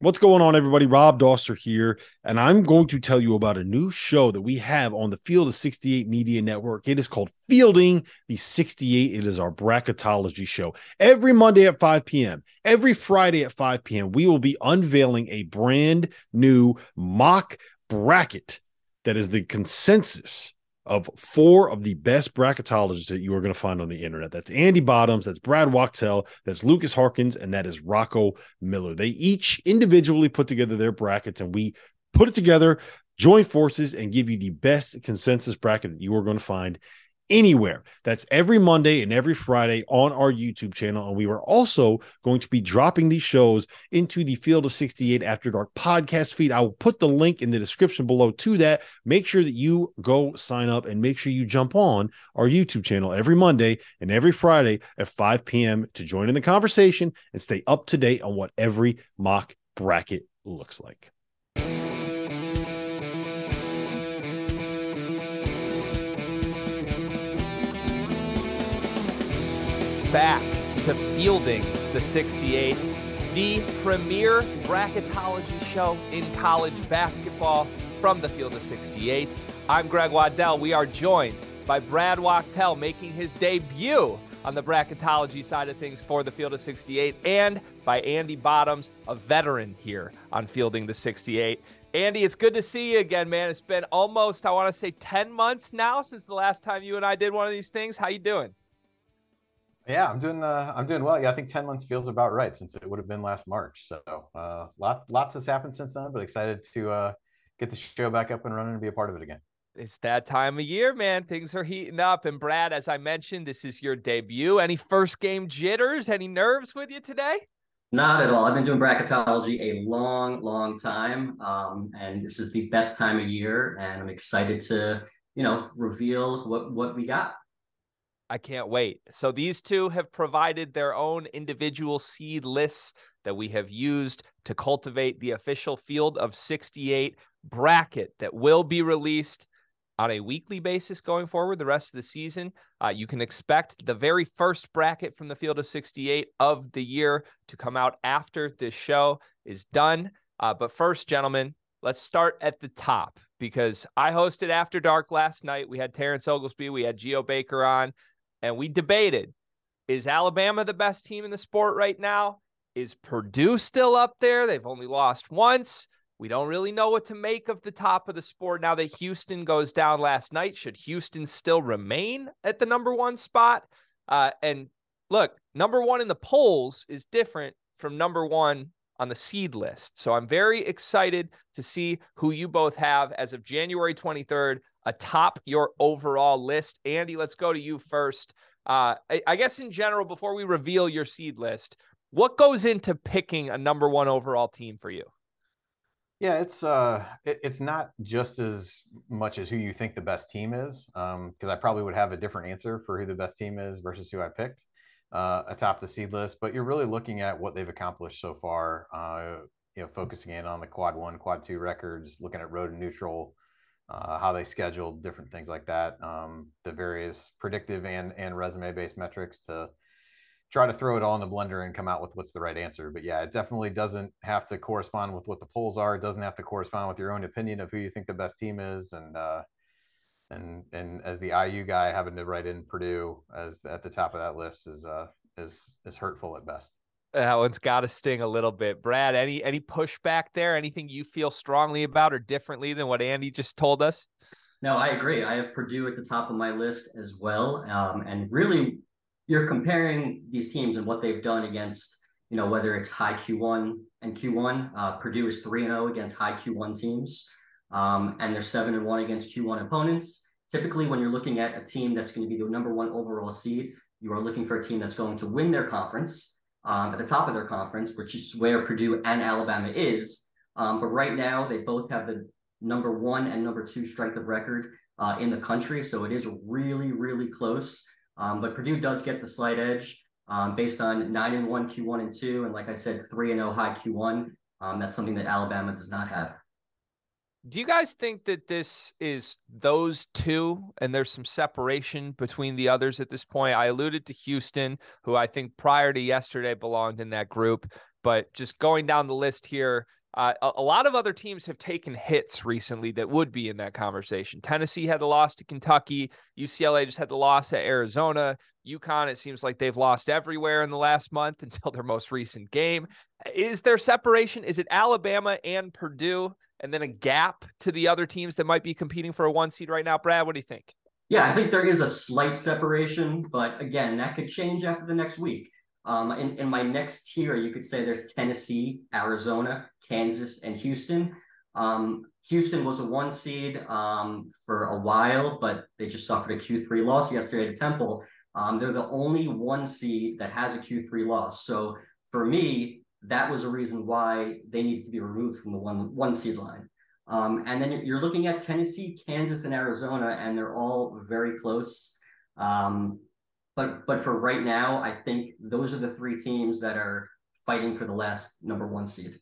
What's going on, everybody? Rob Dauster here, and I'm going to tell you about a new show that we have on the Field of 68 Media Network. It is called Fielding the 68. It is our bracketology show. Every Monday at 5 p.m., every Friday at 5 p.m., we will be unveiling a brand new mock bracket that is the consensus of four of the best bracketologists that you are going to find on the internet. That's Andy Bottoms, that's Brad Wachtel, that's Lucas Harkins, and that is Rocco Miller. They each individually put together their brackets, and we put it together, join forces, and give you the best consensus bracket that you are going to find anywhere. That's every Monday and every Friday on our YouTube channel. And we are also going to be dropping these shows into the Field of 68 After Dark podcast feed. I will put the link in the description below to that. Make sure that you go sign up and make sure you jump on our YouTube channel every Monday and every Friday at 5 p.m. to join in the conversation and stay up to date on what every mock bracket looks like. Back to fielding the 68, the premier bracketology show in college basketball from the field of 68. I'm Greg Waddell. We are joined by Brad Wachtel making his debut on the bracketology side of things for the field of 68 and by Andy Bottoms, a veteran here on fielding the 68. Andy, it's good to see you again, man. It's been almost, I want to say 10 months now since the last time you and I did one of these things. How you doing? Yeah, I'm doing. Uh, I'm doing well. Yeah, I think ten months feels about right since it would have been last March. So, uh, lot, lots has happened since then. But excited to uh, get the show back up and running and be a part of it again. It's that time of year, man. Things are heating up. And Brad, as I mentioned, this is your debut. Any first game jitters? Any nerves with you today? Not at all. I've been doing bracketology a long, long time, um, and this is the best time of year. And I'm excited to, you know, reveal what what we got. I can't wait. So these two have provided their own individual seed lists that we have used to cultivate the official field of 68 bracket that will be released on a weekly basis going forward the rest of the season. Uh, you can expect the very first bracket from the field of 68 of the year to come out after this show is done. Uh, but first, gentlemen, let's start at the top because I hosted After Dark last night. We had Terrence Oglesby, we had Geo Baker on and we debated is Alabama the best team in the sport right now? Is Purdue still up there? They've only lost once. We don't really know what to make of the top of the sport now that Houston goes down last night. Should Houston still remain at the number one spot? Uh, and look, number one in the polls is different from number one on the seed list. So I'm very excited to see who you both have as of January 23rd atop your overall list. Andy, let's go to you first. Uh, I, I guess in general, before we reveal your seed list, what goes into picking a number one overall team for you? Yeah, it's uh, it, it's not just as much as who you think the best team is, because um, I probably would have a different answer for who the best team is versus who I picked uh, atop the seed list. But you're really looking at what they've accomplished so far. Uh, you know, focusing in on the quad one, quad two records, looking at road and neutral, uh, how they scheduled different things like that, um, the various predictive and and resume based metrics to try to throw it all in the blender and come out with what's the right answer. But yeah, it definitely doesn't have to correspond with what the polls are. It doesn't have to correspond with your own opinion of who you think the best team is. And uh, and and as the IU guy, having to write in Purdue as at the top of that list is uh is is hurtful at best. That one's got to sting a little bit. Brad, any any pushback there? Anything you feel strongly about or differently than what Andy just told us? No, I agree. I have Purdue at the top of my list as well. Um, and really, you're comparing these teams and what they've done against, you know, whether it's high Q1 and Q1. Uh, Purdue is 3 0 against high Q1 teams, um, and they're 7 and 1 against Q1 opponents. Typically, when you're looking at a team that's going to be the number one overall seed, you are looking for a team that's going to win their conference um, at the top of their conference, which is where Purdue and Alabama is. Um, but right now, they both have the number one and number two strength of record uh, in the country. So it is really, really close. Um, but Purdue does get the slight edge um, based on nine and one Q1 and two, and like I said, three and zero oh high Q1. Um, that's something that Alabama does not have. Do you guys think that this is those two and there's some separation between the others at this point? I alluded to Houston, who I think prior to yesterday belonged in that group, but just going down the list here, uh, a, a, lot of other teams have taken hits recently that would be in that conversation. Tennessee had the loss to Kentucky. UCLA just had the loss at Arizona. UConn, it seems like they've lost everywhere in the last month until their most recent game. Is there separation? Is it Alabama and Purdue, and then a gap to the other teams that might be competing for a one seed right now? Brad, what do you think? Yeah, I think there is a slight separation, but again, that could change after the next week. Um, in, in my next tier, you could say there's Tennessee, Arizona, Kansas, and Houston. Um, Houston was a one seed um, for a while, but they just suffered a Q3 loss yesterday to Temple. Um, they're the only one seed that has a Q3 loss. So for me, that was a reason why they needed to be removed from the one one seed line. Um, and then you're looking at Tennessee, Kansas, and Arizona, and they're all very close. Um, but but for right now, I think those are the three teams that are fighting for the last number one seed.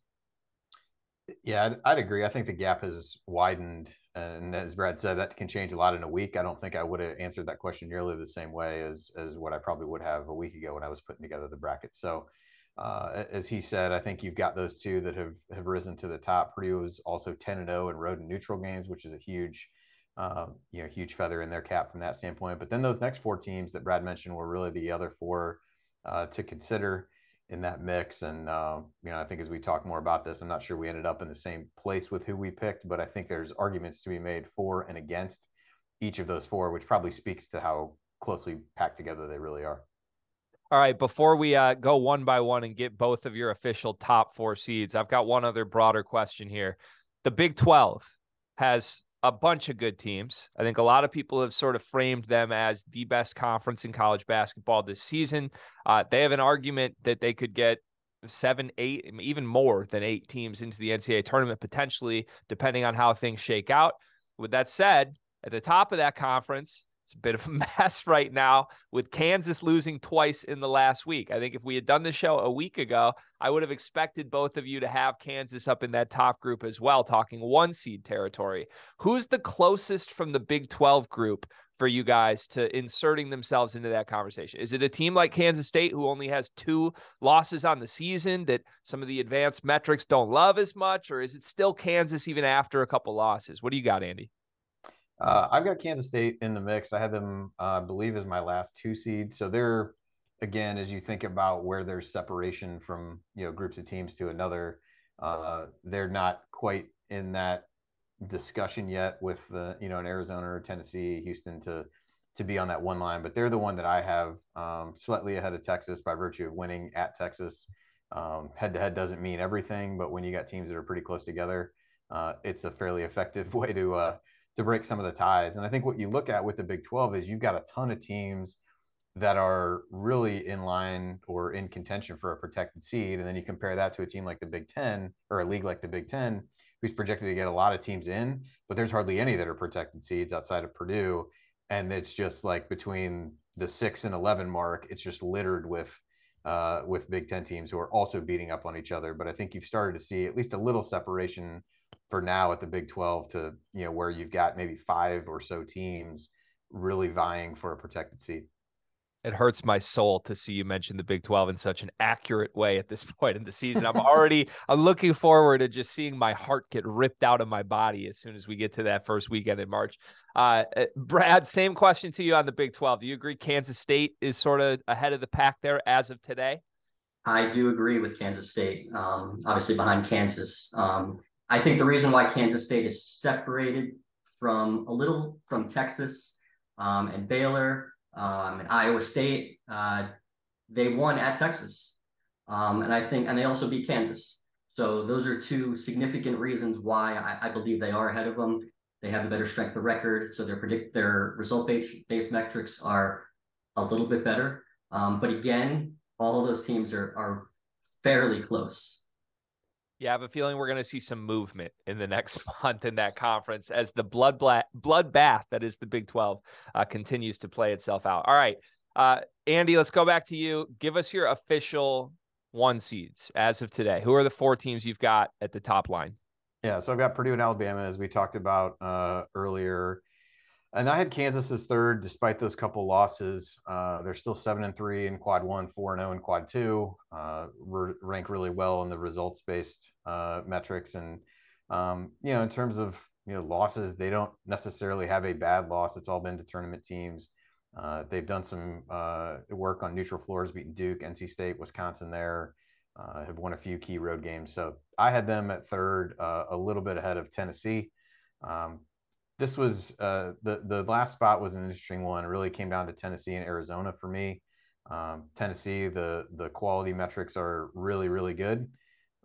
Yeah, I'd, I'd, agree. I think the gap has widened, and as Brad said, that can change a lot in a week. I don't think I would have answered that question nearly the same way as as what I probably would have a week ago when I was putting together the bracket. So, uh, as he said, I think you've got those two that have have risen to the top. Purdue is also ten and zero oh in road and neutral games, which is a huge um, you know, huge feather in their cap from that standpoint. But then those next four teams that Brad mentioned were really the other four uh, to consider in that mix. And uh, you know, I think as we talk more about this, I'm not sure we ended up in the same place with who we picked, but I think there's arguments to be made for and against each of those four, which probably speaks to how closely packed together they really are. All right, before we uh, go one by one and get both of your official top four seeds, I've got one other broader question here. The Big 12 has a bunch of good teams. I think a lot of people have sort of framed them as the best conference in college basketball this season. Uh, they have an argument that they could get seven, eight, even more than eight teams into the NCAA tournament potentially, depending on how things shake out. With that said, at the top of that conference, it's a bit of a mess right now with Kansas losing twice in the last week. I think if we had done the show a week ago, I would have expected both of you to have Kansas up in that top group as well, talking one seed territory. Who's the closest from the Big 12 group for you guys to inserting themselves into that conversation? Is it a team like Kansas State who only has two losses on the season that some of the advanced metrics don't love as much? Or is it still Kansas even after a couple losses? What do you got, Andy? Uh, I've got Kansas State in the mix. I had them, uh, I believe, as my last two seed. So they're again, as you think about where there's separation from you know groups of teams to another, uh, they're not quite in that discussion yet with you know an Arizona or Tennessee, Houston to to be on that one line. But they're the one that I have um, slightly ahead of Texas by virtue of winning at Texas. Head to head doesn't mean everything, but when you got teams that are pretty close together, uh, it's a fairly effective way to uh, to break some of the ties. And I think what you look at with the Big 12 is you've got a ton of teams that are really in line or in contention for a protected seed. And then you compare that to a team like the Big 10 or a league like the Big 10, who's projected to get a lot of teams in, but there's hardly any that are protected seeds outside of Purdue. And it's just like between the six and 11 mark, it's just littered with. Uh, with Big Ten teams who are also beating up on each other, but I think you've started to see at least a little separation for now at the Big 12 to, you know, where you've got maybe five or so teams really vying for a protected seat. it hurts my soul to see you mention the Big 12 in such an accurate way at this point in the season. I'm already I'm looking forward to just seeing my heart get ripped out of my body as soon as we get to that first weekend in March. Uh, uh Brad, same question to you on the Big 12. Do you agree Kansas State is sort of ahead of the pack there as of today? I do agree with Kansas State. Um, obviously behind Kansas. Um, I think the reason why Kansas State is separated from a little from Texas um, and Baylor um, and Iowa State. Uh, they won at Texas, um, and I think, and they also beat Kansas. So those are two significant reasons why I, I believe they are ahead of them. They have a better strength of record, so their predict their result based metrics are a little bit better. Um, but again, all of those teams are are fairly close. Yeah, I have a feeling we're going to see some movement in the next month in that conference as the blood bla- bloodbath that is the Big 12 uh, continues to play itself out. All right, uh, Andy, let's go back to you. Give us your official one seeds as of today. Who are the four teams you've got at the top line? Yeah, so I've got Purdue and Alabama, as we talked about uh, earlier. And I had Kansas as third, despite those couple losses. Uh, they're still seven and three in quad one, four and zero oh in quad two. Uh, rank really well in the results based uh, metrics, and um, you know, in terms of you know losses, they don't necessarily have a bad loss. It's all been to tournament teams. Uh, they've done some uh, work on neutral floors, beating Duke, NC State, Wisconsin. There uh, have won a few key road games. So I had them at third, a little bit ahead of Tennessee. Um, this was uh, the the last spot was an interesting one. It really came down to Tennessee and Arizona for me. Um, Tennessee, the the quality metrics are really really good.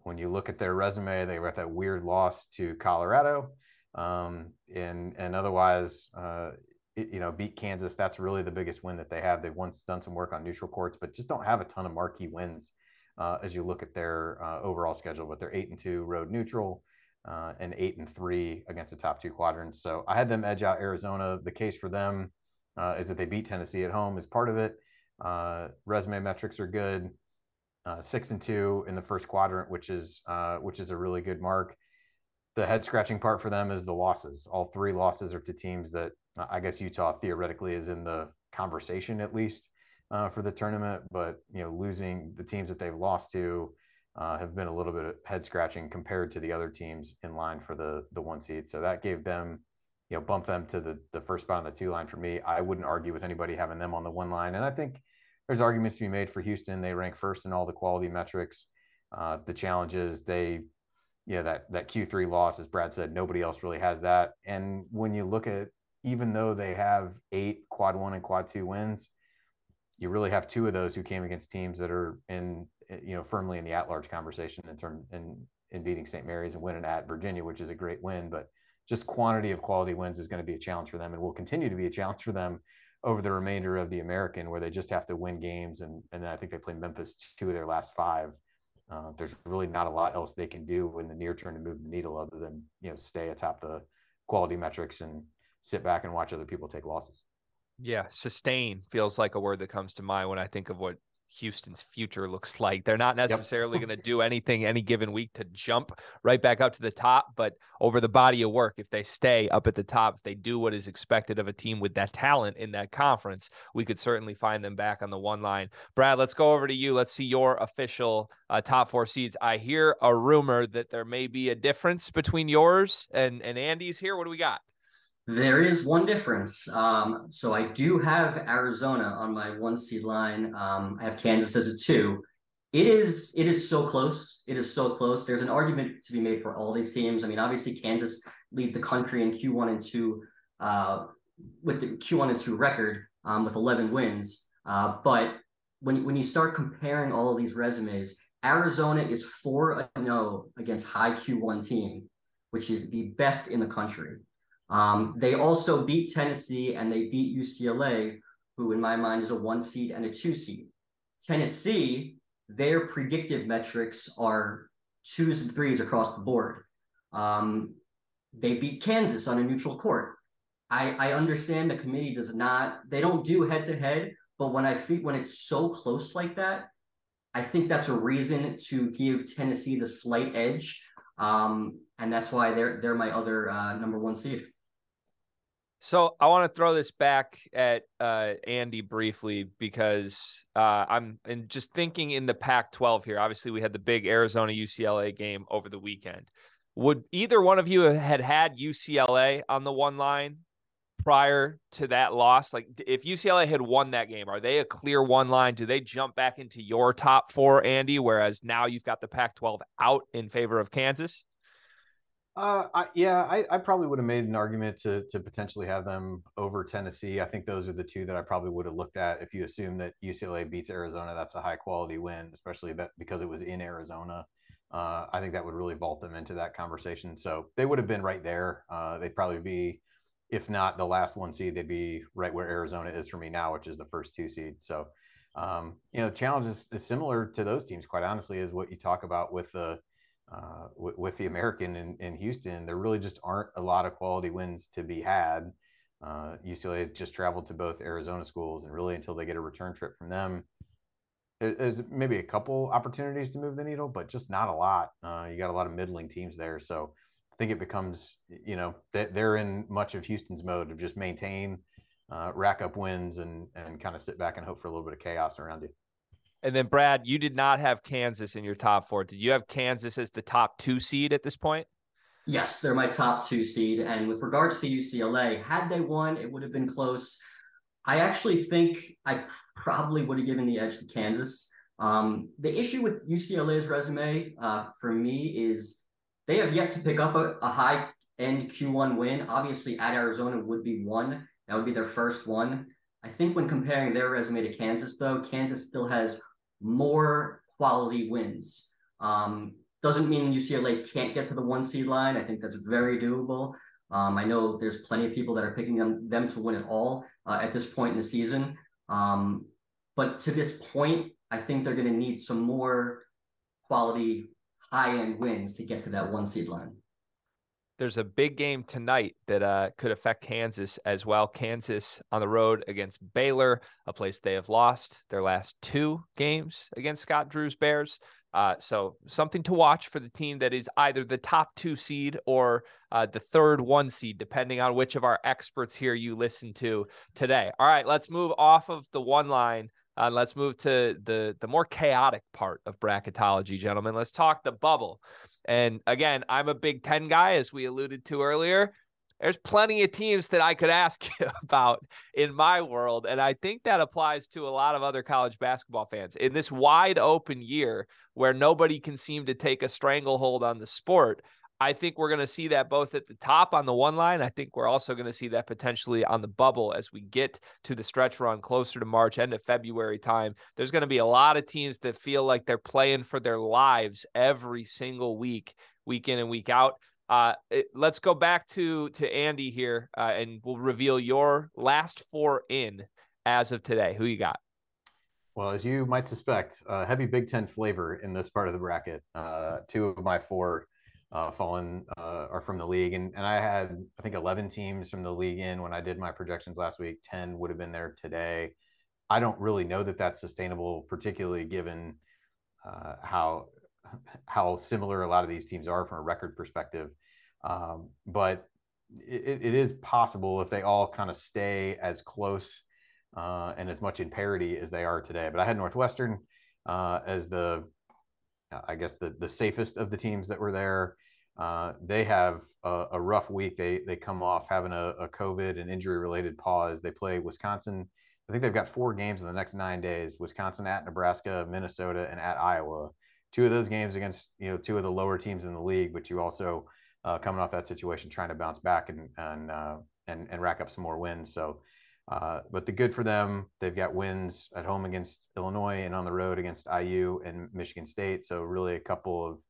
When you look at their resume, they got that weird loss to Colorado, um, and and otherwise, uh, it, you know, beat Kansas. That's really the biggest win that they have. They've once done some work on neutral courts, but just don't have a ton of marquee wins uh, as you look at their uh, overall schedule. But they're eight and two road neutral uh, and eight and three against the top two quadrants. So I had them edge out Arizona. The case for them uh, is that they beat Tennessee at home is part of it. Uh, resume metrics are good. Uh, six and two in the first quadrant, which is uh, which is a really good mark. The head scratching part for them is the losses. All three losses are to teams that I guess Utah theoretically is in the conversation at least uh, for the tournament, but you know losing the teams that they've lost to uh, have been a little bit head scratching compared to the other teams in line for the the one seed. So that gave them, you know, bump them to the the first spot on the two line for me. I wouldn't argue with anybody having them on the one line, and I think there's arguments to be made for Houston. They rank first in all the quality metrics. Uh, the challenges they, yeah, that that Q3 loss, as Brad said, nobody else really has that. And when you look at even though they have eight quad one and quad two wins, you really have two of those who came against teams that are in you know firmly in the at-large conversation in term in in beating St. Mary's and winning at Virginia, which is a great win. But just quantity of quality wins is going to be a challenge for them, and will continue to be a challenge for them over the remainder of the American, where they just have to win games. And and I think they play Memphis two of their last five. Uh, there's really not a lot else they can do in the near term to move the needle other than you know stay atop the quality metrics and sit back and watch other people take losses. Yeah, sustain feels like a word that comes to mind when I think of what Houston's future looks like. They're not necessarily yep. going to do anything any given week to jump right back up to the top, but over the body of work, if they stay up at the top, if they do what is expected of a team with that talent in that conference, we could certainly find them back on the one line. Brad, let's go over to you. Let's see your official uh, top four seeds. I hear a rumor that there may be a difference between yours and, and Andy's here. What do we got? There is one difference. Um, so I do have Arizona on my one seed line. Um, I have Kansas as a two. It is it is so close. It is so close. There's an argument to be made for all these teams. I mean, obviously Kansas leads the country in Q1 and two uh, with the Q1 and two record um, with 11 wins. Uh, but when when you start comparing all of these resumes, Arizona is four zero oh against high Q1 team, which is the best in the country. Um, they also beat Tennessee and they beat UCLA, who in my mind is a one seed and a two seed. Tennessee, their predictive metrics are twos and threes across the board. Um, they beat Kansas on a neutral court. I, I understand the committee does not, they don't do head to head, but when I think when it's so close like that, I think that's a reason to give Tennessee the slight edge. Um, and that's why they're they're my other uh, number one seed. So I want to throw this back at uh, Andy briefly because uh, I'm and just thinking in the Pac-12 here. Obviously, we had the big Arizona UCLA game over the weekend. Would either one of you had had UCLA on the one line prior to that loss? Like, if UCLA had won that game, are they a clear one line? Do they jump back into your top four, Andy? Whereas now you've got the Pac-12 out in favor of Kansas. Uh, I, yeah, I, I, probably would have made an argument to to potentially have them over Tennessee. I think those are the two that I probably would have looked at. If you assume that UCLA beats Arizona, that's a high quality win, especially that because it was in Arizona. Uh, I think that would really vault them into that conversation. So they would have been right there. Uh, they'd probably be, if not the last one seed, they'd be right where Arizona is for me now, which is the first two seed. So, um, you know, the challenge is, is similar to those teams, quite honestly, is what you talk about with the uh, with, with, the American in, in, Houston, there really just aren't a lot of quality wins to be had. Uh, UCLA has just traveled to both Arizona schools, and really until they get a return trip from them, there's maybe a couple opportunities to move the needle, but just not a lot. Uh, you got a lot of middling teams there, so I think it becomes you know they're in much of Houston's mode of just maintain, uh, rack up wins, and and kind of sit back and hope for a little bit of chaos around you. And then Brad, you did not have Kansas in your top four. Did you have Kansas as the top two seed at this point? Yes, they're my top two seed. And with regards to UCLA, had they won, it would have been close. I actually think I probably would have given the edge to Kansas. Um, the issue with UCLA's resume uh, for me is they have yet to pick up a, a high end Q1 win. Obviously, at Arizona would be one. That would be their first one. I think when comparing their resume to Kansas, though, Kansas still has more quality wins. Um, doesn't mean UCLA can't get to the one seed line. I think that's very doable. Um, I know there's plenty of people that are picking them them to win it all uh, at this point in the season. Um, but to this point, I think they're going to need some more quality high end wins to get to that one seed line there's a big game tonight that uh, could affect Kansas as well. Kansas on the road against Baylor, a place they have lost their last two games against Scott Drew's Bears. Uh, so something to watch for the team that is either the top two seed or uh, the third one seed, depending on which of our experts here you listen to today. All right, let's move off of the one line. Uh, let's move to the the more chaotic part of bracketology, gentlemen. Let's talk the bubble. And again, I'm a Big Ten guy, as we alluded to earlier. There's plenty of teams that I could ask you about in my world. And I think that applies to a lot of other college basketball fans. In this wide open year where nobody can seem to take a stranglehold on the sport, I think we're going to see that both at the top on the one line. I think we're also going to see that potentially on the bubble as we get to the stretch run closer to March, end of February time. There's going to be a lot of teams that feel like they're playing for their lives every single week, week in and week out. Uh, it, let's go back to to Andy here, uh, and we'll reveal your last four in as of today. Who you got? Well, as you might suspect, uh, heavy Big Ten flavor in this part of the bracket. Uh, two of my four uh, fallen uh, are from the league. And, and I had, I think, 11 teams from the league in when I did my projections last week. 10 would have been there today. I don't really know that that's sustainable, particularly given uh, how how similar a lot of these teams are from a record perspective. Um, but it, it is possible if they all kind of stay as close uh, and as much in parity as they are today. But I had Northwestern uh, as the I guess the the safest of the teams that were there. Uh, they have a, a, rough week. They they come off having a, a COVID and injury related pause. They play Wisconsin. I think they've got four games in the next nine days: Wisconsin at Nebraska, Minnesota, and at Iowa. Two of those games against you know two of the lower teams in the league, but you also uh, coming off that situation, trying to bounce back and and uh, and and rack up some more wins. So uh, but the good for them, they've got wins at home against Illinois and on the road against IU and Michigan State. So really a couple of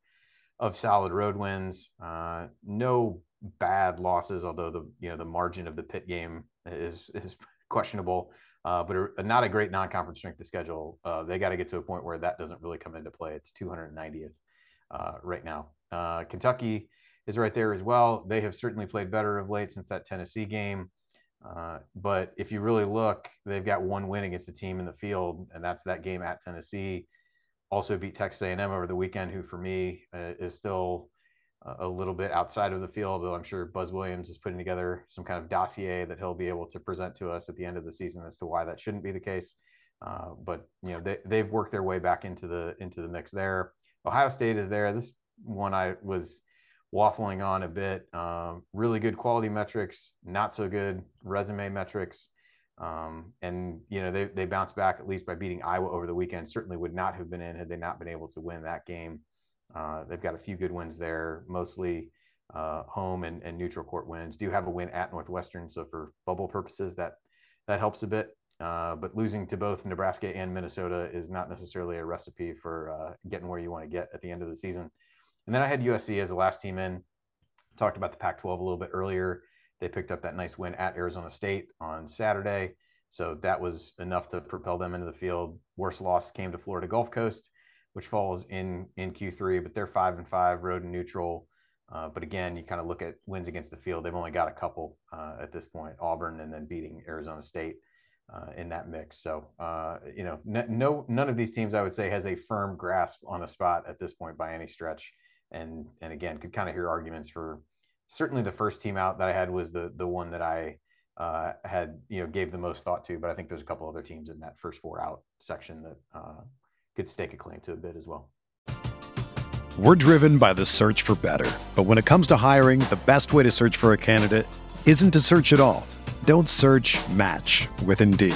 of solid road wins. Uh, no bad losses, although the you know the margin of the Pitt game is is questionable. Uh, but a, not a great non-conference strength of schedule. Uh, they got to get to a point where that doesn't really come into play. It's 290th uh, right now. Uh, Kentucky is right there as well. They have certainly played better of late since that Tennessee game. Uh, but if you really look, they've got one win against a team in the field, and that's that game at Tennessee. Also beat Texas A&M over the weekend, who for me uh, is still a little bit outside of the field, though I'm sure Buzz Williams is putting together some kind of dossier that he'll be able to present to us at the end of the season as to why that shouldn't be the case. Uh, but you know they they've worked their way back into the into the mix there. Ohio State is there. This one I was waffling on a bit. Um, really good quality metrics, not so good resume metrics. Um, and you know they they bounced back at least by beating Iowa over the weekend. Certainly would not have been in had they not been able to win that game. Uh, they've got a few good wins there, mostly uh, home and, and, neutral court wins. Do have a win at Northwestern, so for bubble purposes, that that helps a bit. Uh, but losing to both Nebraska and Minnesota is not necessarily a recipe for uh, getting where you want to get at the end of the season. And then I had USC as the last team in. Talked about the Pac-12 a little bit earlier. They picked up that nice win at Arizona State on Saturday, so that was enough to propel them into the field. Worst loss came to Florida Gulf Coast which falls in in Q3, but they're five and five, road and neutral. Uh, but again, you kind of look at wins against the field. They've only got a couple uh, at this point: Auburn and then beating Arizona State uh, in that mix. So uh, you know, no, none of these teams I would say has a firm grasp on a spot at this point by any stretch. And and again, could kind of hear arguments for certainly the first team out that I had was the the one that I uh, had you know gave the most thought to. But I think there's a couple other teams in that first four out section that uh, could stake a claim to a bid as well. We're driven by the search for better. But when it comes to hiring, the best way to search for a candidate isn't to search at all. Don't search match with Indeed.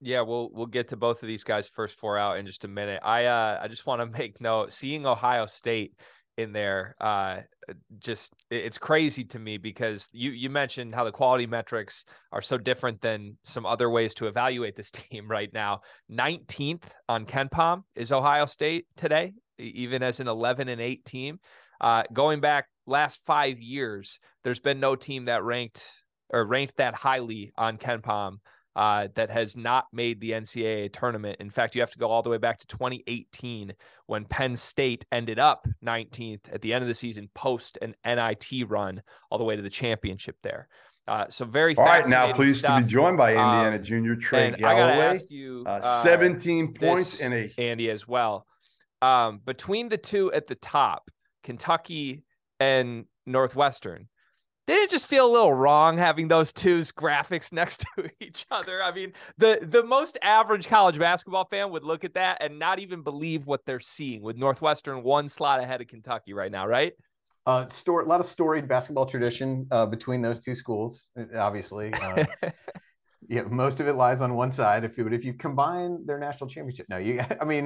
Yeah, we'll we'll get to both of these guys first four out in just a minute. I uh I just want to make note seeing Ohio State in there uh just it's crazy to me because you you mentioned how the quality metrics are so different than some other ways to evaluate this team right now. 19th on KenPom is ohio state today even as an 11 and 8 team. Uh, going back last five years there's been no team that ranked or ranked that highly on KenPom uh, that has not made the NCAA tournament. In fact, you have to go all the way back to 2018 when Penn State ended up 19th at the end of the season post an NIT run all the way to the championship there. Uh, so very all right. Now, pleased stuff. to be joined by Indiana um, junior Trey Galloway. You, uh, uh, 17 points in a Andy as well. Um, between the two at the top, Kentucky and Northwestern, did it just feel a little wrong having those two's graphics next to each other? I mean, the the most average college basketball fan would look at that and not even believe what they're seeing with Northwestern one slot ahead of Kentucky right now, right? Uh, store, a lot of storied basketball tradition uh, between those two schools, obviously. Uh, yeah, most of it lies on one side. If you, but if you combine their national championship, no, you. I mean,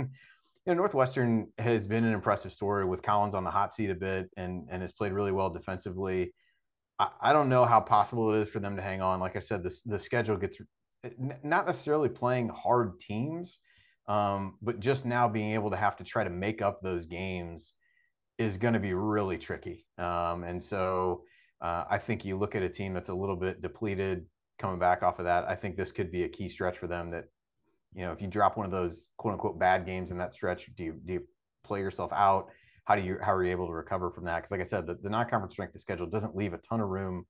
you know, Northwestern has been an impressive story with Collins on the hot seat a bit, and and has played really well defensively. I, don't know how possible it is for them to hang on. Like I said, this the schedule gets not necessarily playing hard teams, um, but just now being able to have to try to make up those games is going to be really tricky. Um, and so uh, I think you look at a team that's a little bit depleted coming back off of that. I think this could be a key stretch for them. That you know, if you drop one of those quote unquote bad games in that stretch, do you do you play yourself out? How do you how are you able to recover from that? Because like I said, the, the non-conference strength of schedule doesn't leave a ton of room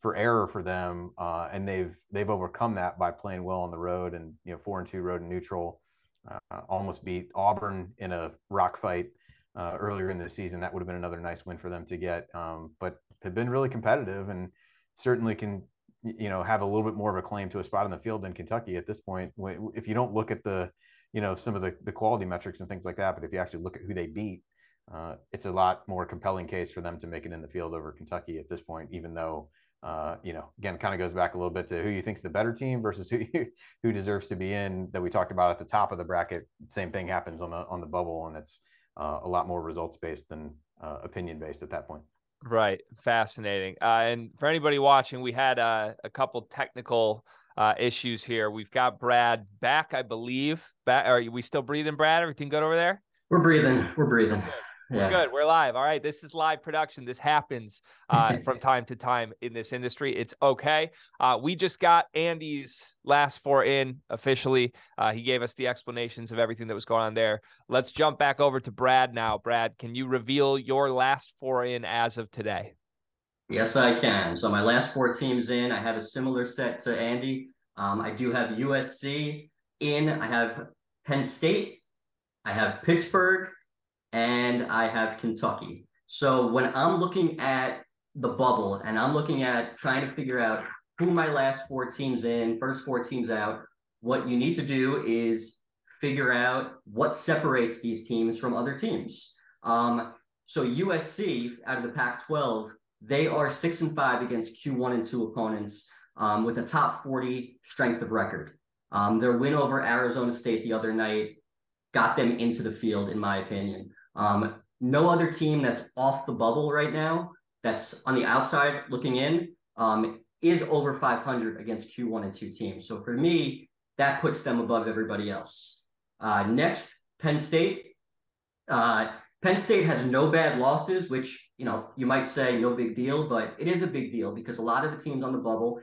for error for them, uh, and they've they've overcome that by playing well on the road and you know four and two road and neutral. Uh, almost beat Auburn in a rock fight uh, earlier in the season. That would have been another nice win for them to get, um, but have been really competitive and certainly can you know have a little bit more of a claim to a spot in the field than Kentucky at this point. If you don't look at the you know some of the the quality metrics and things like that, but if you actually look at who they beat, uh, it's a lot more compelling case for them to make it in the field over Kentucky at this point, even though uh, you know, again, kind of goes back a little bit to who you think's the better team versus who you, who deserves to be in. That we talked about at the top of the bracket. Same thing happens on the on the bubble, and it's uh, a lot more results based than uh, opinion based at that point. Right, fascinating. Uh, and for anybody watching, we had uh, a couple technical uh, issues here. We've got Brad back, I believe. Back, are we still breathing, Brad? Everything good over there? We're breathing. We're breathing. We're good. We're live. All right. This is live production. This happens uh, from time to time in this industry. It's okay. Uh, we just got Andy's last four in officially. Uh, he gave us the explanations of everything that was going on there. Let's jump back over to Brad now. Brad, can you reveal your last four in as of today? Yes, I can. So my last four teams in, I have a similar set to Andy. Um, I do have USC in. I have Penn State. I have Pittsburgh and I have Kentucky. So when I'm looking at the bubble and I'm looking at trying to figure out who my last four teams in, first four teams out, what you need to do is figure out what separates these teams from other teams. Um, so USC out of the Pac-12, they are six and five against Q1 and two opponents um, with a top 40 strength of record. Um, their win over Arizona State the other night got them into the field, in my opinion. Um, no other team that's off the bubble right now, that's on the outside looking in, um, is over 500 against Q1 and 2 teams. So for me, that puts them above everybody else. Uh, next, Penn State. Uh, Penn State has no bad losses, which you know you might say no big deal, but it is a big deal because a lot of the teams on the bubble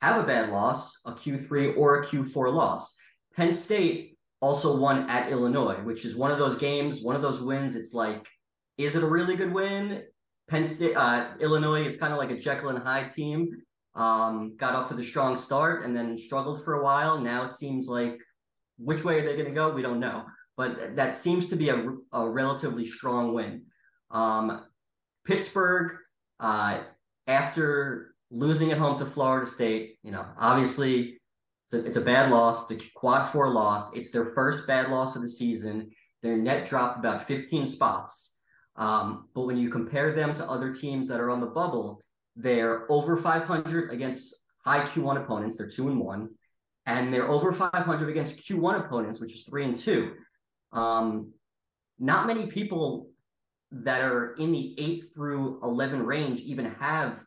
have a bad loss, a Q3 or a Q4 loss. Penn State also won at Illinois, which is one of those games, one of those wins. It's like, is it a really good win? Penn State, uh, Illinois is kind of like a Jekyll and Hyde team. Um, got off to the strong start and then struggled for a while. Now it seems like which way are they going to go? We don't know, but that seems to be a, a relatively strong win. Um, Pittsburgh, uh, after losing at home to Florida State, you know, obviously it's a, it's a bad loss. It's a quad four loss. It's their first bad loss of the season. Their net dropped about 15 spots. Um, but when you compare them to other teams that are on the bubble, they're over 500 against high Q1 opponents. They're two and one, and they're over 500 against Q1 opponents, which is three and two. Um, not many people that are in the eight through 11 range even have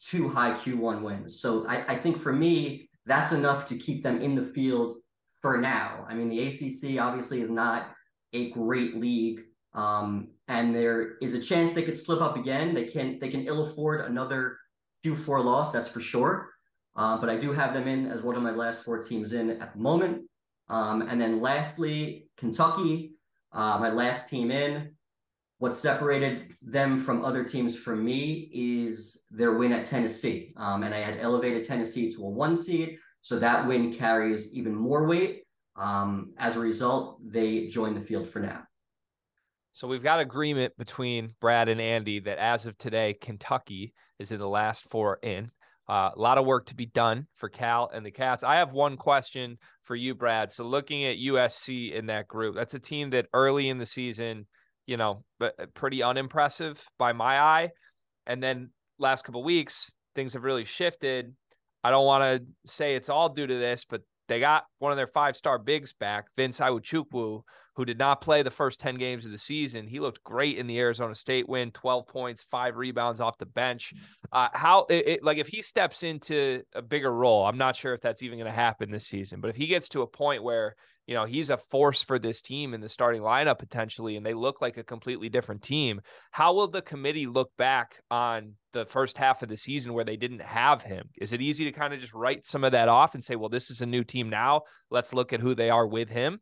two high Q1 wins. So I, I think for me, that's enough to keep them in the field for now. I mean, the ACC obviously is not a great league, um, and there is a chance they could slip up again. They can they can ill afford another Q4 loss, that's for sure. Uh, but I do have them in as one of my last four teams in at the moment. Um, and then lastly, Kentucky, uh, my last team in. What separated them from other teams for me is their win at Tennessee. Um, and I had elevated Tennessee to a one seed. So that win carries even more weight. Um, as a result, they join the field for now. So we've got agreement between Brad and Andy that as of today, Kentucky is in the last four in. Uh, a lot of work to be done for Cal and the Cats. I have one question for you, Brad. So looking at USC in that group, that's a team that early in the season you know, but uh, pretty unimpressive by my eye. And then last couple weeks, things have really shifted. I don't want to say it's all due to this, but they got one of their five star bigs back, Vince Iwuchukwu, who did not play the first 10 games of the season. He looked great in the Arizona State win 12 points, five rebounds off the bench. Uh, how, it, it, like, if he steps into a bigger role, I'm not sure if that's even going to happen this season, but if he gets to a point where you know, he's a force for this team in the starting lineup potentially, and they look like a completely different team. How will the committee look back on the first half of the season where they didn't have him? Is it easy to kind of just write some of that off and say, well, this is a new team now. Let's look at who they are with him?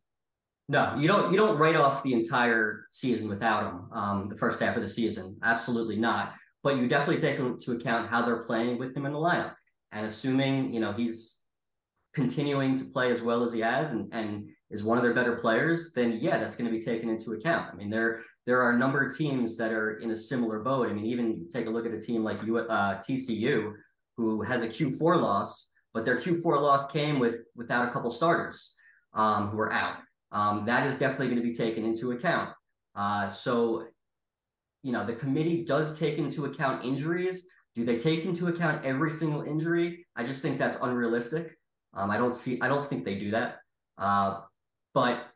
No, you don't. You don't write off the entire season without him. Um, the first half of the season, absolutely not. But you definitely take into account how they're playing with him in the lineup, and assuming you know he's continuing to play as well as he has, and and is one of their better players, then yeah, that's going to be taken into account. I mean, there there are a number of teams that are in a similar boat. I mean, even take a look at a team like uh, TCU, who has a Q4 loss, but their Q4 loss came with without a couple starters um, who are out. Um, that is definitely going to be taken into account. Uh, so you know, the committee does take into account injuries. Do they take into account every single injury? I just think that's unrealistic. Um, I don't see, I don't think they do that. Uh, but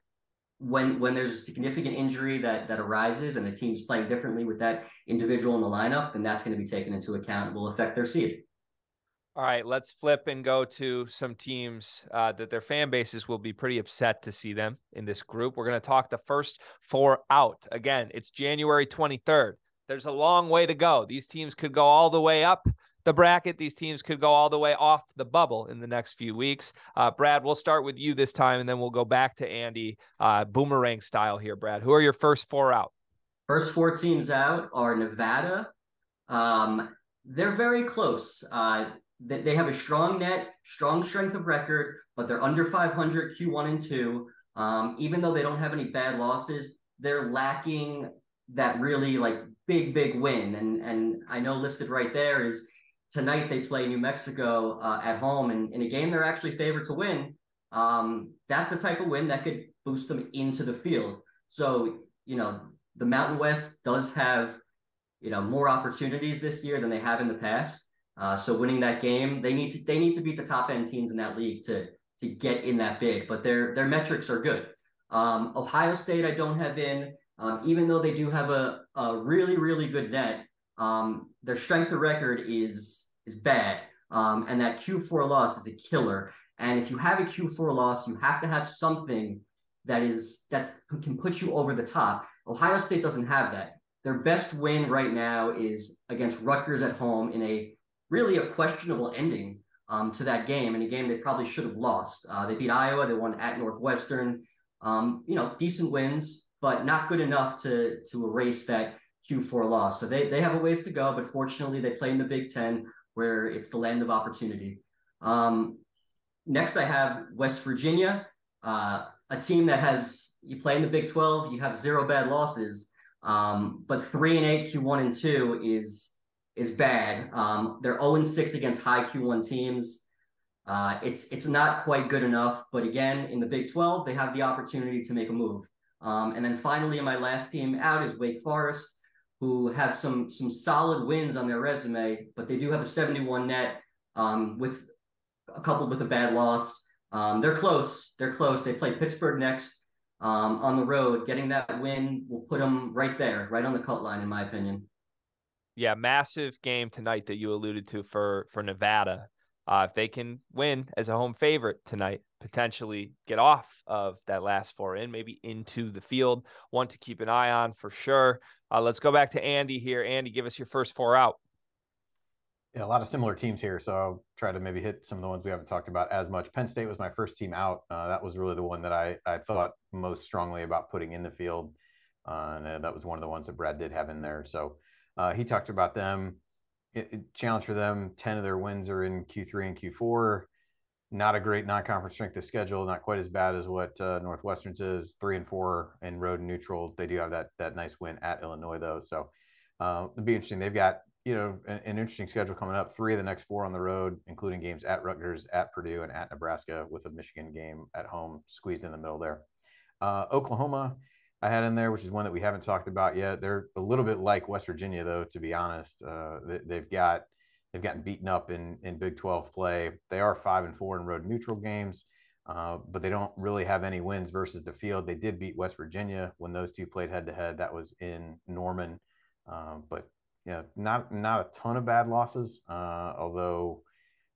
when when there's a significant injury that that arises and the team's playing differently with that individual in the lineup, then that's going to be taken into account and will affect their seed. All right, let's flip and go to some teams uh, that their fan bases will be pretty upset to see them in this group. We're going to talk the first four out. Again, it's January 23rd. There's a long way to go. These teams could go all the way up the bracket. These teams could go all the way off the bubble in the next few weeks. Uh, Brad, we'll start with you this time, and then we'll go back to Andy, uh, boomerang style here. Brad, who are your first four out? First four teams out are Nevada. Um, they're very close. Uh, they have a strong net, strong strength of record, but they're under 500 Q1 and 2. Um, even though they don't have any bad losses, they're lacking that really like big, big win. And and I know listed right there is tonight they play New Mexico uh, at home, and in a game they're actually favored to win. Um, that's the type of win that could boost them into the field. So you know the Mountain West does have you know more opportunities this year than they have in the past. Uh, so winning that game, they need to they need to beat the top end teams in that league to to get in that bid. But their their metrics are good. Um, Ohio State, I don't have in, um, even though they do have a, a really really good net. Um, their strength of record is is bad, um, and that Q4 loss is a killer. And if you have a Q4 loss, you have to have something that is that can put you over the top. Ohio State doesn't have that. Their best win right now is against Rutgers at home in a really a questionable ending um, to that game, and a game they probably should have lost. Uh, they beat Iowa, they won at Northwestern. Um, you know, decent wins, but not good enough to to erase that Q4 loss. So they they have a ways to go, but fortunately they play in the Big Ten where it's the land of opportunity. Um, next, I have West Virginia, uh, a team that has you play in the Big 12, you have zero bad losses, um, but three and eight Q1 and two is is bad. Um, they're 0 and 6 against high Q1 teams. Uh, it's it's not quite good enough, but again, in the Big 12, they have the opportunity to make a move. Um, and then finally, my last team out is Wake Forest, who have some some solid wins on their resume, but they do have a 71 net um, with a couple with a bad loss. Um, they're close. They're close. They play Pittsburgh next um, on the road. Getting that win will put them right there, right on the cut line, in my opinion yeah, massive game tonight that you alluded to for for Nevada. Uh, if they can win as a home favorite tonight, potentially get off of that last four in, maybe into the field. One to keep an eye on for sure. Uh, let's go back to Andy here. Andy, give us your first four out. Yeah, a lot of similar teams here. So I'll try to maybe hit some of the ones we haven't talked about as much. Penn State was my first team out. Uh, that was really the one that I, I thought most strongly about putting in the field. Uh, and that was one of the ones that Brad did have in there. So uh, he talked about them. Challenge for them. Ten of their wins are in Q3 and Q4. Not a great non-conference strength of schedule. Not quite as bad as what uh, Northwestern's is. Three and four in road and neutral. They do have that that nice win at Illinois though. So uh, it'll be interesting. They've got you know an, an, interesting schedule coming up. Three of the next four on the road, including games at Rutgers, at Purdue, and at Nebraska, with a Michigan game at home squeezed in the middle there. Uh, Oklahoma I had in there, which is one that we haven't talked about yet. They're a little bit like West Virginia, though. To be honest, uh, they, have got they've gotten beaten up in in Big Twelve play. They are five and four in road neutral games, uh, but they don't really have any wins versus the field. They did beat West Virginia when those two played head to head. That was in Norman, um, but yeah, not not a ton of bad losses. Uh, although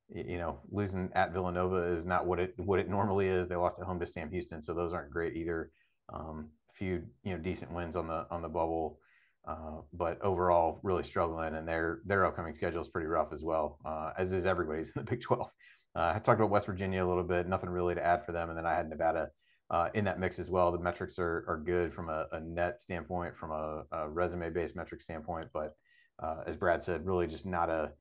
you know losing at Villanova is not what it what it normally is. They lost at home to Sam Houston, so those aren't great either. Um, few you know decent wins on the on the bubble, uh, but overall really struggling. And their their upcoming schedule is pretty rough as well, uh, as is everybody's in the Big Twelve. Uh, I talked about West Virginia a little bit. Nothing really to add for them, and then I had Nevada. Uh, in that mix as well, the metrics are, are good from a, a net standpoint, from a, a resume based metric standpoint. But uh, as Brad said, really just not a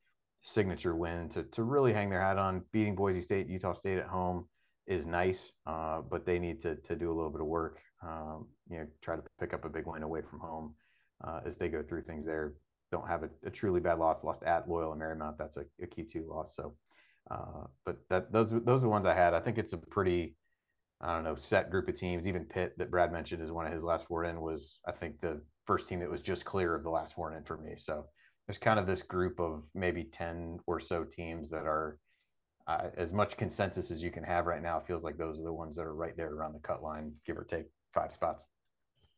signature win to, to really hang their hat on. Beating Boise State, Utah State at home is nice, uh, but they need to, to do a little bit of work um, you know, try to pick up a big win away from home uh, as they go through things there. Don't have a, a, truly bad loss. Lost at Loyola and Marymount. That's a, a Q2 loss. So, uh, but that those those are the ones I had. I think it's a pretty I don't know, set group of teams. Even Pitt, that Brad mentioned, is one of his last four in, was I think the first team that was just clear of the last four in for me. So there's kind of this group of maybe 10 or so teams that are uh, as much consensus as you can have right now. It feels like those are the ones that are right there around the cut line, give or take five spots.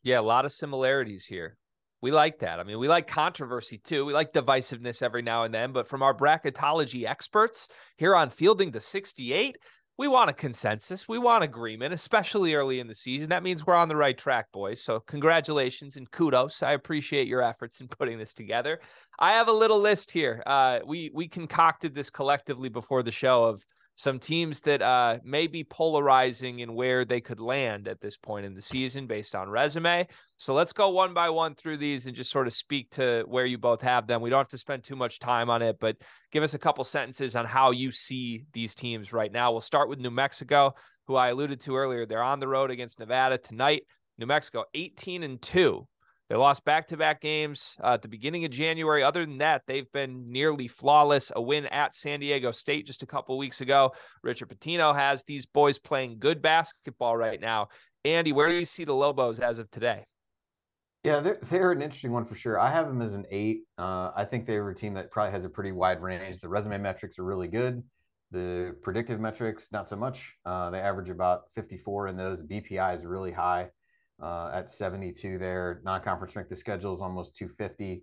Yeah, a lot of similarities here. We like that. I mean, we like controversy too. We like divisiveness every now and then. But from our bracketology experts here on Fielding the 68, we want a consensus. We want agreement, especially early in the season. That means we're on the right track, boys. So, congratulations and kudos. I appreciate your efforts in putting this together. I have a little list here. Uh, we we concocted this collectively before the show of some teams that uh, may be polarizing in where they could land at this point in the season based on resume. So let's go one by one through these and just sort of speak to where you both have them. We don't have to spend too much time on it, but give us a couple sentences on how you see these teams right now. We'll start with New Mexico, who I alluded to earlier. They're on the road against Nevada tonight. New Mexico 18 and 2 they lost back to back games uh, at the beginning of January. Other than that, they've been nearly flawless. A win at San Diego State just a couple weeks ago. Richard Pitino has these boys playing good basketball right now. Andy, where do you see the Lobos as of today? Yeah, they're, they're an interesting one for sure. I have them as an eight. Uh, I think they're a team that probably has a pretty wide range. The resume metrics are really good. The predictive metrics, not so much. Uh, they average about 54 in those. BPI is really high uh, at 72 there. Non-conference strength of schedule is almost 250.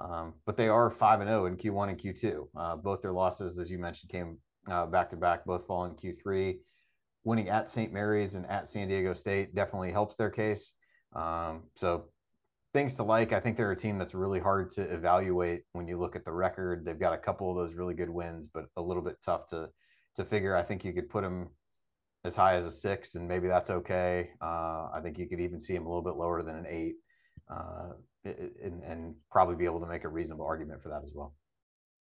Um, but they are 5 and 0 in Q1 and Q2. Uh, both their losses, as you mentioned, came back to back, both fall in Q3. Winning at St. Mary's and at San Diego State definitely helps their case. Um, so things to like. I think they're a team that's really hard to evaluate when you look at the record. They've got a couple of those really good wins, but a little bit tough to to figure. I think you could put them as high as a six, and maybe that's okay. Uh, I think you could even see him a little bit lower than an eight, uh, and, and probably be able to make a reasonable argument for that as well.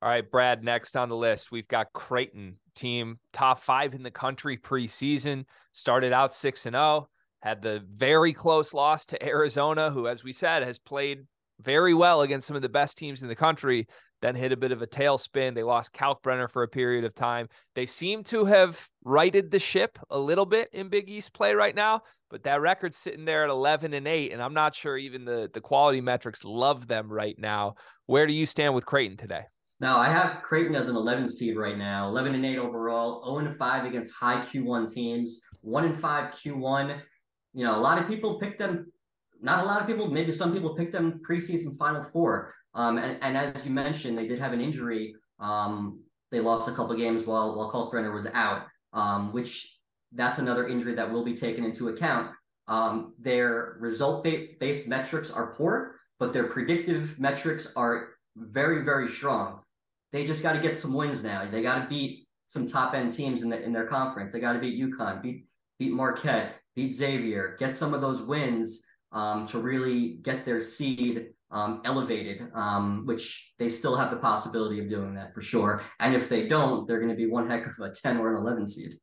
All right, Brad, next on the list, we've got Creighton team top five in the country preseason. Started out 6 and 0, had the very close loss to Arizona, who, as we said, has played very well against some of the best teams in the country, then hit a bit of a tailspin. They lost Kalkbrenner for a period of time. They seem to have righted the ship a little bit in Big East play right now, but that record's sitting there at 11 and 8, and I'm not sure even the, the quality metrics love them right now. Where do you stand with Creighton today? Now I have Creighton as an 11 seed right now, 11 and 8 overall, 0 and 5 against high Q1 teams, 1 and 5 Q1. You know, a lot of people picked them. Not a lot of people, maybe some people picked them preseason Final Four. Um, and, and as you mentioned, they did have an injury. Um, they lost a couple games while while Kalkbrenner was out, um, which that's another injury that will be taken into account. Um, their result based metrics are poor, but their predictive metrics are very, very strong they just got to get some wins now. They got to beat some top end teams in the, in their conference. They got to beat UConn, beat beat Marquette, beat Xavier, get some of those wins um, to really get their seed um, elevated, um, which they still have the possibility of doing that for sure. And if they don't, they're going to be one heck of a 10 or an 11 seed.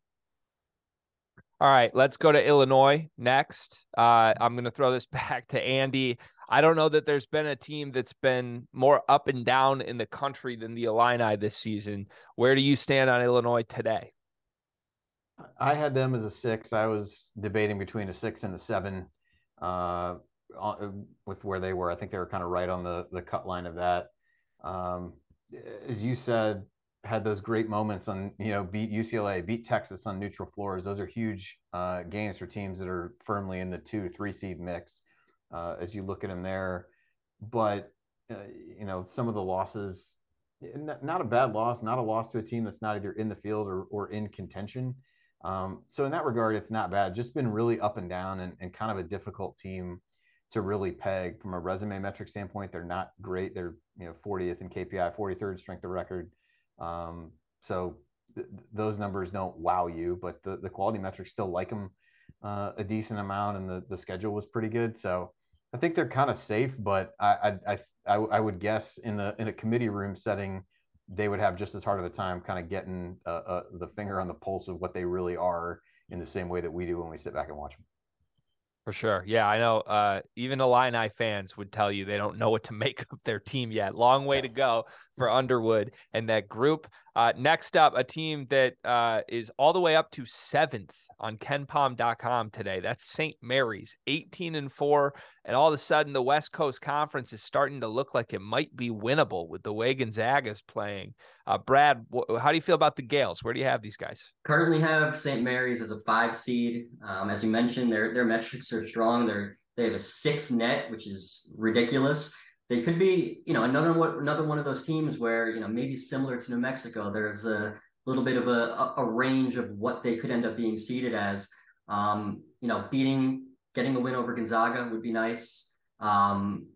All right, let's go to Illinois next. Uh, I'm going to throw this back to Andy. I don't know that there's been a team that's been more up and down in the country than the Illini this season. Where do you stand on Illinois today? I had them as a six. I was debating between a six and a seven uh, with where they were. I think they were kind of right on the the cut line of that. Um, as you said, had those great moments on you know beat UCLA, beat Texas on neutral floors. Those are huge uh, games for teams that are firmly in the two three seed mix uh, as you look at him there. But uh, you know, some of the losses, not a bad loss, not a loss to a team that's not either in the field or, or in contention. Um, so in that regard, it's not bad. Just been really up and down and, and kind of a difficult team to really peg from a resume metric standpoint. They're not great. They're you know 40th in KPI, 43rd strength of record. Um, so th- those numbers don't wow you, but the, the quality metrics still like them uh, a decent amount, and the the schedule was pretty good. So I think they're kind of safe, but I I, I I would guess in a in a committee room setting, they would have just as hard of a time kind of getting uh, uh, the finger on the pulse of what they really are in the same way that we do when we sit back and watch them. For sure. Yeah, I know. Uh, even Illini fans would tell you they don't know what to make of their team yet. Long way to go for Underwood and that group. Uh, next up, a team that uh, is all the way up to seventh on kenpom.com today. That's St. Mary's, 18 and 4. And all of a sudden, the West Coast Conference is starting to look like it might be winnable with the way Gonzaga's playing. Uh, Brad, wh- how do you feel about the Gaels? Where do you have these guys? Currently have St. Mary's as a five seed. Um, as you mentioned, their their metrics are strong. They're they have a six net, which is ridiculous. They could be, you know, another one another one of those teams where you know maybe similar to New Mexico. There's a little bit of a, a range of what they could end up being seeded as. Um, you know, beating getting a win over Gonzaga would be nice. Um,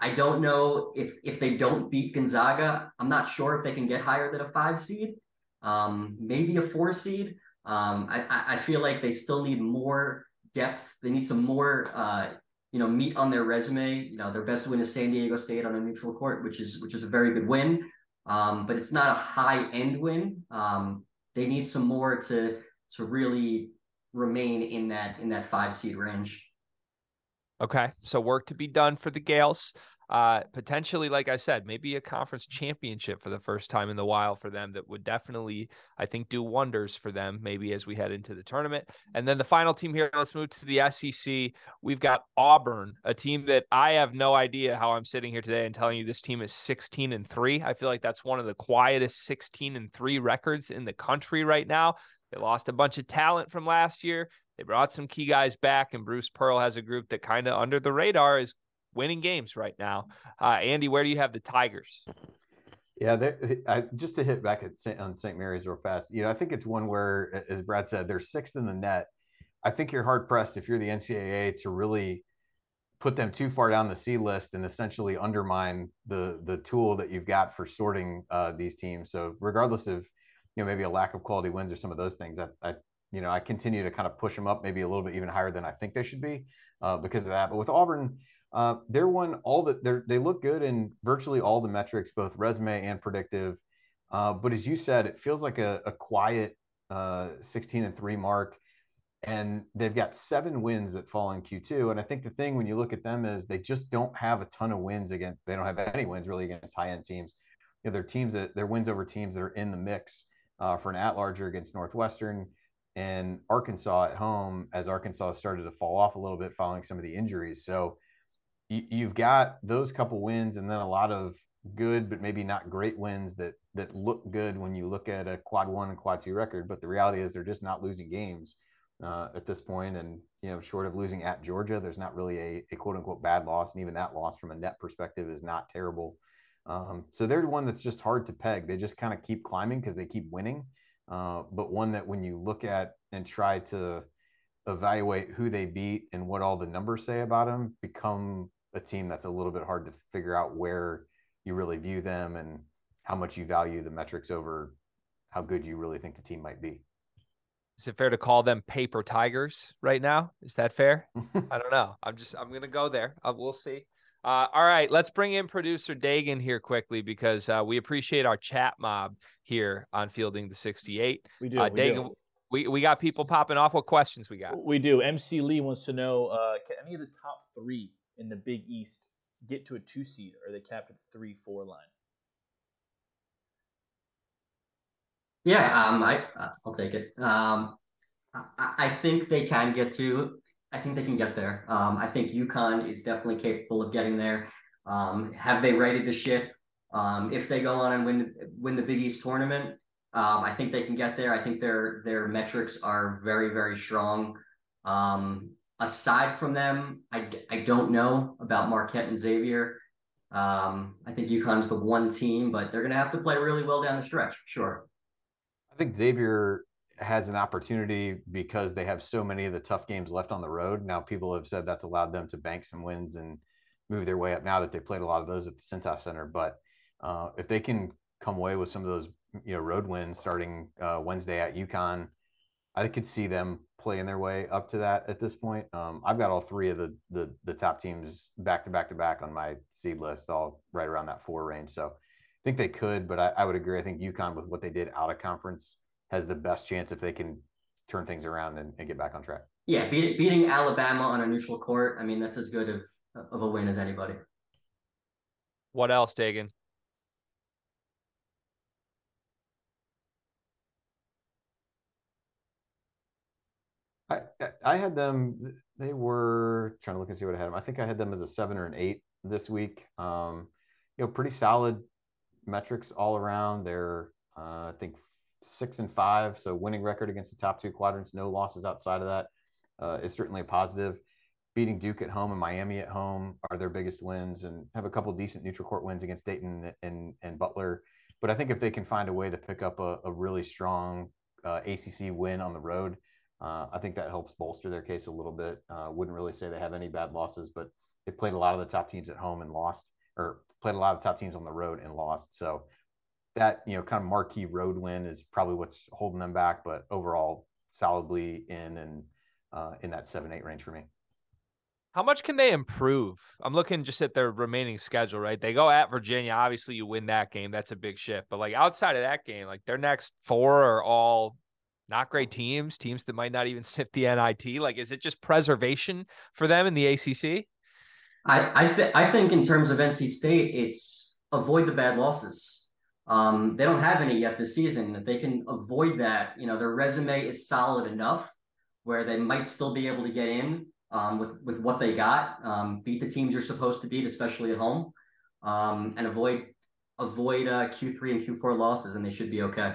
I don't know if if they don't beat Gonzaga, I'm not sure if they can get higher than a five seed, um, maybe a four seed. Um, I, I feel like they still need more depth. They need some more, uh, you know, meat on their resume. You know, their best win is San Diego State on a neutral court, which is which is a very good win, um, but it's not a high end win. Um, they need some more to to really remain in that in that five seed range. Okay. So work to be done for the Gaels. Uh, potentially, like I said, maybe a conference championship for the first time in the while for them that would definitely, I think, do wonders for them, maybe as we head into the tournament. And then the final team here, let's move to the SEC. We've got Auburn, a team that I have no idea how I'm sitting here today and telling you this team is 16 and three. I feel like that's one of the quietest 16 and three records in the country right now. They lost a bunch of talent from last year. They brought some key guys back, and Bruce Pearl has a group that kind of under the radar is winning games right now. Uh, Andy, where do you have the Tigers? Yeah, I, just to hit back St, on St. Mary's real fast. You know, I think it's one where, as Brad said, they're sixth in the net. I think you're hard pressed if you're the NCAA to really put them too far down the seed list and essentially undermine the the tool that you've got for sorting uh, these teams. So regardless of you know maybe a lack of quality wins or some of those things, I, I you know, I continue to kind of push them up, maybe a little bit even higher than I think they should be uh, because of that. But with Auburn, uh, they're one all that they look good in virtually all the metrics, both resume and predictive. Uh, but as you said, it feels like a, a quiet uh, 16 and three mark, and they've got seven wins that fall in Q2. And I think the thing when you look at them is they just don't have a ton of wins against. They don't have any wins really against high end teams. You know, they're teams that they're wins over teams that are in the mix uh, for an at larger against Northwestern and Arkansas at home as Arkansas started to fall off a little bit following some of the injuries. So you, have got those couple wins and then a lot of good but maybe not great wins that that look good when you look at a quad one and quad two record. But the reality is they're just not losing games uh, at this point, and you know, short of losing at Georgia, there's not really a, a quote unquote bad loss, and even that loss from a net perspective is not terrible. Um, so they're the one that's just hard to peg. They just kind of keep climbing because they keep winning. Uh, but one that when you look at and try to evaluate who they beat and what all the numbers say about them, become a team that's a little bit hard to figure out where you really view them and how much you value the metrics over how good you really think the team might be. Is it fair to call them paper tigers right now? Is that fair? I don't know. I'm just I'm gonna go there. Uh, we'll see. Uh, all right, let's bring in producer Dagan here quickly because uh, we appreciate our chat mob here on Fielding the 68. We do. Uh, we Dagan, do. We, we got people popping off. What questions we got? We do. MC Lee wants to know uh, can any of the top three in the Big East get to a two seed or are they capped at the three four line? Yeah, um, I I'll take it. Um, I, I think they can get to I think they can get there. Um, I think UConn is definitely capable of getting there. Um, have they righted the ship? Um, if they go on and win win the Big East tournament, um, I think they can get there. I think their their metrics are very very strong. Um, aside from them, I, I don't know about Marquette and Xavier. Um, I think UConn's the one team, but they're going to have to play really well down the stretch for sure. I think Xavier has an opportunity because they have so many of the tough games left on the road. Now, people have said that's allowed them to bank some wins and move their way up now that they played a lot of those at the Cintas Center. But uh, if they can come away with some of those you know road wins starting uh, Wednesday at UConn. I could see them playing their way up to that at this point. Um, I've got all three of the, the the top teams back to back to back on my seed list, all right around that four range. So I think they could, but I, I would agree. I think UConn with what they did out of conference has the best chance if they can turn things around and, and get back on track. Yeah, beat, beating Alabama on a neutral court. I mean, that's as good of of a win as anybody. What else, Dagan? I I had them. They were trying to look and see what I had them. I think I had them as a seven or an eight this week. Um, you know, pretty solid metrics all around. They're uh, I think six and five, so winning record against the top two quadrants. No losses outside of that uh, is certainly a positive. Beating Duke at home and Miami at home are their biggest wins, and have a couple decent neutral court wins against Dayton and and Butler. But I think if they can find a way to pick up a, a really strong uh, ACC win on the road, I think that helps bolster their case a little bit. Uh, wouldn't really say they have any bad losses, but they played a lot of the top teams at home and lost, or played a lot of top teams on the road and lost. So that you know kind of marquee road win is probably what's holding them back. But overall, solidly in and uh, in that seven eight range for me. How much can they improve? I'm looking just at their remaining schedule, right? They go at Virginia. Obviously, you win that game. That's a big shift. But like outside of that game, like their next four are all not great teams, teams that might not even sniff the NIT? Like, is it just preservation for them in the ACC? I I, th- I think in terms of NC State, it's avoid the bad losses. Um, they don't have any yet this season. If they can avoid that, you know, their resume is solid enough where they might still be able to get in um, with with what they got, um, beat the teams you're supposed to beat, especially at home, um, and avoid avoid uh, Q3 and Q4 losses, and they should be okay.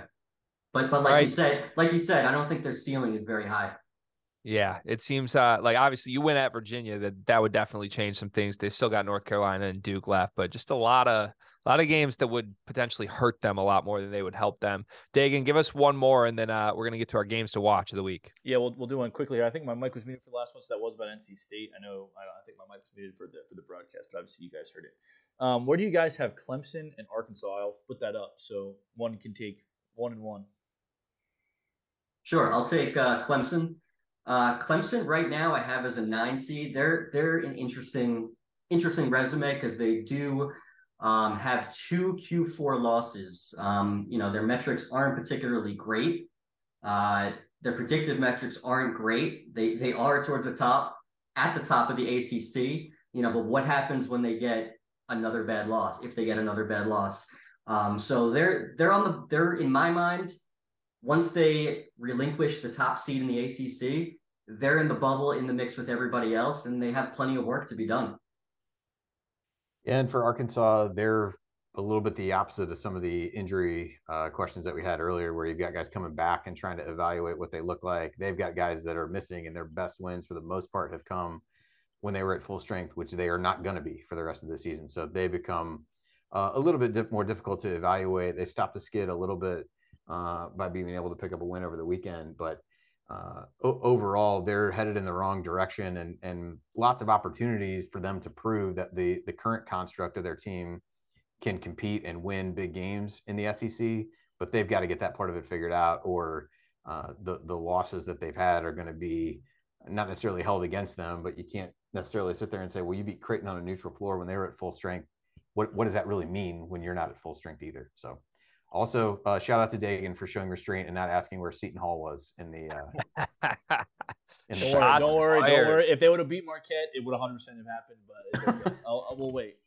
But but like right. you said, like you said, I don't think their ceiling is very high. Yeah, it seems uh, like obviously you win at Virginia that that would definitely change some things. They still got North Carolina and Duke left, but just a lot of a lot of games that would potentially hurt them a lot more than they would help them. Dagan, give us one more, and then uh, we're gonna get to our games to watch of the week. Yeah, we'll, we'll do one quickly here. I think my mic was muted for the last one, so that was about NC State. I know I, I think my mic was muted for the for the broadcast, but obviously you guys heard it. Um, where do you guys have Clemson and Arkansas? I'll split that up so one can take one and one. Sure, I'll take uh, Clemson. Uh, Clemson right now I have as a nine seed. They're they're an interesting interesting resume because they do um, have two Q4 losses. Um, you know their metrics aren't particularly great. Uh, their predictive metrics aren't great. They they are towards the top at the top of the ACC. You know, but what happens when they get another bad loss? If they get another bad loss, um, so they're they're on the they're in my mind once they relinquish the top seed in the ACC, they're in the bubble in the mix with everybody else, and they have plenty of work to be done. And for Arkansas, they're a little bit the opposite of some of the injury uh, questions that we had earlier, where you've got guys coming back and trying to evaluate what they look like. They've got guys that are missing, and their best wins for the most part have come when they were at full strength, which they are not going to be for the rest of the season. So they become uh, a little bit more difficult to evaluate. They stop the skid a little bit uh, by being able to pick up a win over the weekend. But uh, o- overall, they're headed in the wrong direction, and and lots of opportunities for them to prove that the the current construct of their team can compete and win big games in the SEC. But they've got to get that part of it figured out, or uh, the the losses that they've had are going to be not necessarily held against them. But you can't necessarily sit there and say, "Well, you beat Creighton on a neutral floor when they were at full strength." What what does that really mean when you're not at full strength either? So also, uh, shout out to Dagan for showing restraint and not asking where Seton Hall was in the. Uh, in the don't, worry, don't worry, don't worry. If they would have beat Marquette, it would 100 percent have happened. But okay. I'll, I will wait.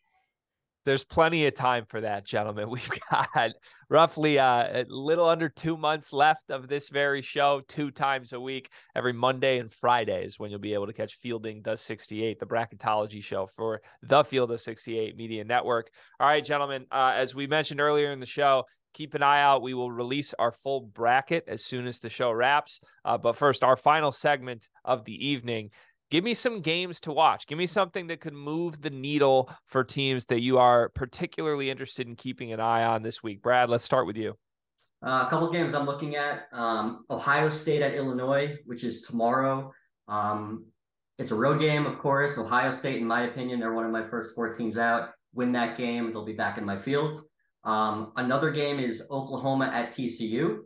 There's plenty of time for that, gentlemen. We've got roughly uh, a little under two months left of this very show, two times a week, every Monday and Fridays, when you'll be able to catch Fielding the 68, the bracketology show for the Field of 68 Media Network. All right, gentlemen, uh, as we mentioned earlier in the show, keep an eye out. We will release our full bracket as soon as the show wraps. Uh, but first, our final segment of the evening. Give me some games to watch. Give me something that could move the needle for teams that you are particularly interested in keeping an eye on this week. Brad, let's start with you. Uh, a couple games I'm looking at um, Ohio State at Illinois, which is tomorrow. Um, it's a road game, of course. Ohio State, in my opinion, they're one of my first four teams out. Win that game, they'll be back in my field. Um, another game is Oklahoma at TCU.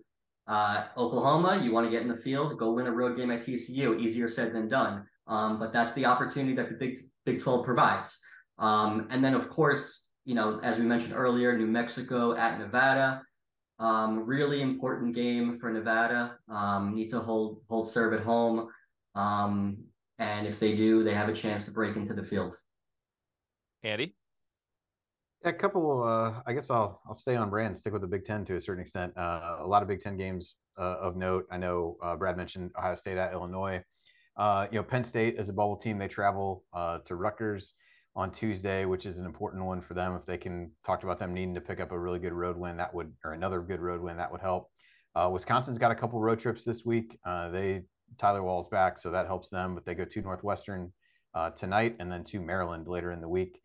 Uh, Oklahoma, you want to get in the field, go win a road game at TCU. Easier said than done. Um, but that's the opportunity that the Big Big 12 provides. Um, and then, of course, you know, as we mentioned earlier, New Mexico at Nevada. Um, really important game for Nevada. Um, need to hold hold serve at home, um, and if they do, they have a chance to break into the field. Andy, a couple. Uh, I guess I'll I'll stay on brand, stick with the Big Ten to a certain extent. Uh, a lot of Big Ten games uh, of note. I know uh, Brad mentioned Ohio State at Illinois. Uh, you know, Penn State is a bubble team. They travel uh, to Rutgers on Tuesday, which is an important one for them. If they can talk about them needing to pick up a really good road win, that would, or another good road win, that would help. Wisconsin's got a couple road trips this week. They Tyler Wahl's back, so that helps them. But they go to Northwestern tonight, and then to Maryland later in the week.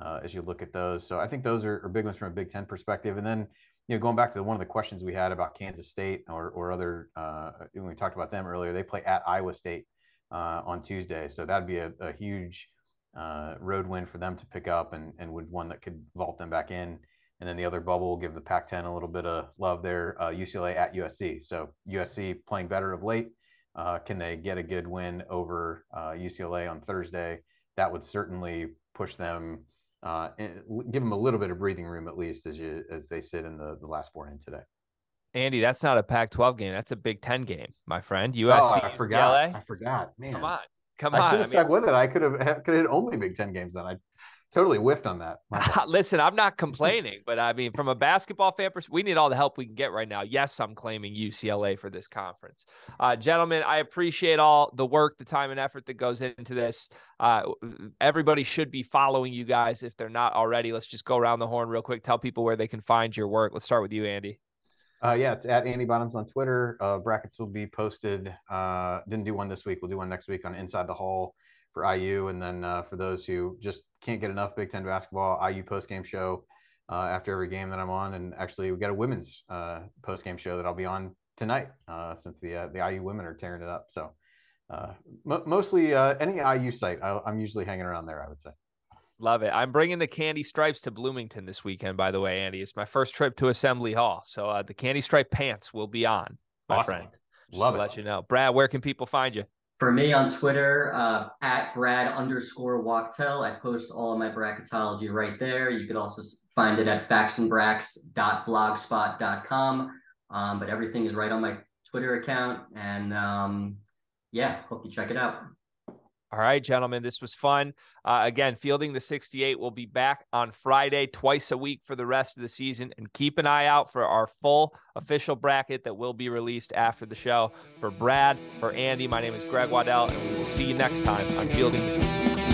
Uh, as you look at those, so I think those are, are, big ones from a Big Ten perspective. And then, you know, going back to the, one of the questions we had about Kansas State or or other uh, when we talked about them earlier, they play at Iowa State uh, on Tuesday, so that'd be a, a huge uh, road win for them to pick up and, and would one that could vault them back in. And then the other bubble will give the Pac 10 a little bit of love there. Uh, UCLA at USC. So USC playing better of late. Uh, can they get a good win over uh, UCLA on Thursday? That would certainly push them, uh, give them a little bit of breathing room at least as you as they sit in the, the last four in today. Andy, that's not a Pac-12 game. That's a Big Ten game, my friend. USC. Oh, I forgot. I forgot. Man, come on. Come on. I should have I stuck with it. I could have could have only Big Ten games then. I totally whiffed on that. Listen, I'm not complaining, but I mean, from a basketball fan perspective, we need all the help we can get right now. Yes, I'm claiming UCLA for this conference. Uh, gentlemen, I appreciate all the work, the time, and effort that goes into this. Uh, everybody should be following you guys if they're not already. Let's just go around the horn real quick. Tell people where they can find your work. Let's start with you, Andy. Uh, yeah, it's at Andy Bottoms on Twitter. Uh, brackets will be posted. Uh, didn't do one this week. We'll do one next week on Inside the Hall for IU. And then uh, for those who just can't get enough Big Ten basketball, IU post game show uh, after every game that I'm on. And actually, we got a women's uh, post game show that I'll be on tonight since the the IU women are tearing it up. So m- mostly any IU site, I- I'm usually hanging around there. I would say. Love it. I'm bringing the candy stripes to Bloomington this weekend, by the way, Andy. It's my first trip to Assembly Hall. So uh, the candy stripe pants will be on, my awesome. friend. Just Love to it. let you know. Brad, where can people find you? For me on Twitter, uh, at Brad underscore Wachtel, I post all of my bracketology right there. You could also find it at factsandbracks.blogspot.com. Um, but everything is right on my Twitter account. And um, yeah, hope you check it out. All right, gentlemen, this was fun. Uh, again, Fielding the 68 will be back on Friday, twice a week for the rest of the season. And keep an eye out for our full official bracket that will be released after the show. For Brad, for Andy, my name is Greg Waddell, and we will see you next time on Fielding the 68.